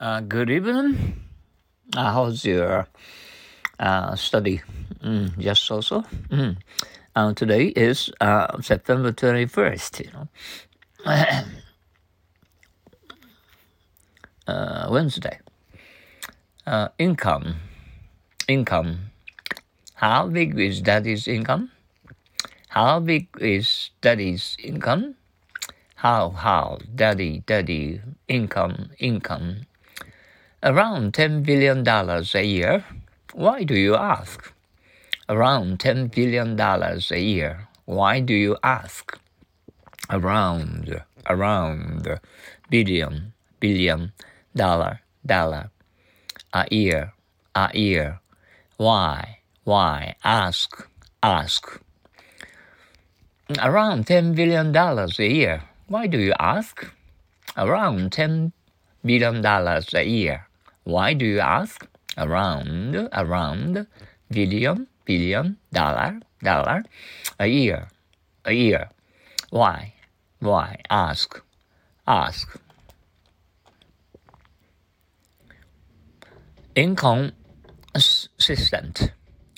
Uh, good evening. Uh, how's your uh, study? Mm, just so so. Mm. Uh, today is uh, September 21st, you know. uh, Wednesday. Uh, income. Income. How big is daddy's income? How big is daddy's income? How, how, daddy, daddy, income, income. Around $10 billion a year. Why do you ask? Around $10 billion a year. Why do you ask? Around, around, billion, billion, dollar, dollar, a year, a year. Why, why, ask, ask. Around $10 billion a year. Why do you ask? Around $10 billion a year. Why do you ask? Around, around, billion, billion, dollar, dollar, a year, a year. Why? Why? Ask, ask. Inconsistent,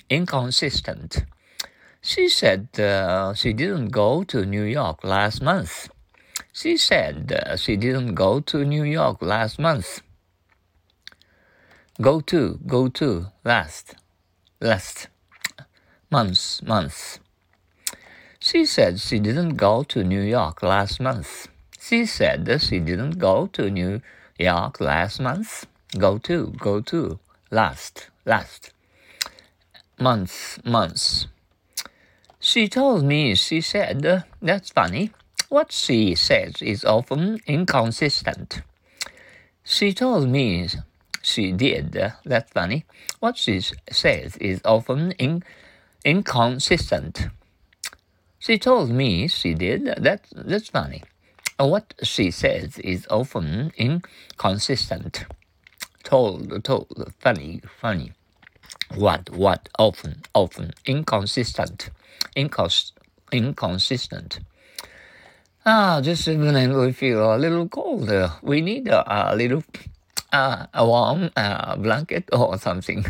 inconsistent. She said uh, she didn't go to New York last month. She said uh, she didn't go to New York last month. Go to, go to, last, last, months, months. She said she didn't go to New York last month. She said she didn't go to New York last month. Go to, go to, last, last, months, months. She told me, she said, that's funny. What she says is often inconsistent. She told me, she did, uh, that's funny. What she says is often in, inconsistent. She told me she did, uh, that, that's funny. What she says is often inconsistent. Told, told, funny, funny. What, what, often, often, inconsistent incons- inconsistent. Ah, this evening we feel a little cold. Uh, we need a, a little uh, a warm uh, blanket or something.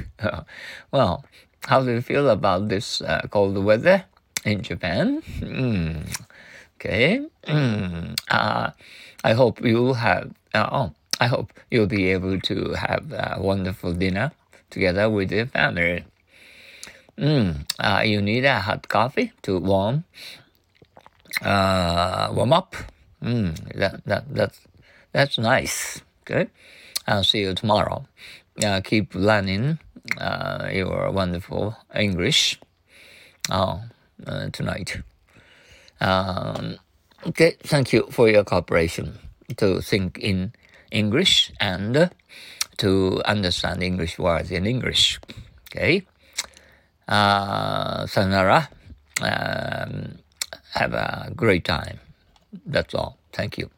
well, how do you feel about this uh, cold weather in Japan? Mm. Okay. Mm. I hope you have. Uh, oh, I hope you'll be able to have a wonderful dinner together with your family. Mm, uh, you need a hot coffee to warm uh, warm up. Mm, that, that, that's, that's nice. Okay. I'll see you tomorrow. Uh, keep learning uh, your wonderful English oh, uh, tonight. Um, okay. Thank you for your cooperation to think in English and to understand English words in English. Okay. Uh. Um, have a great time. That's all. Thank you.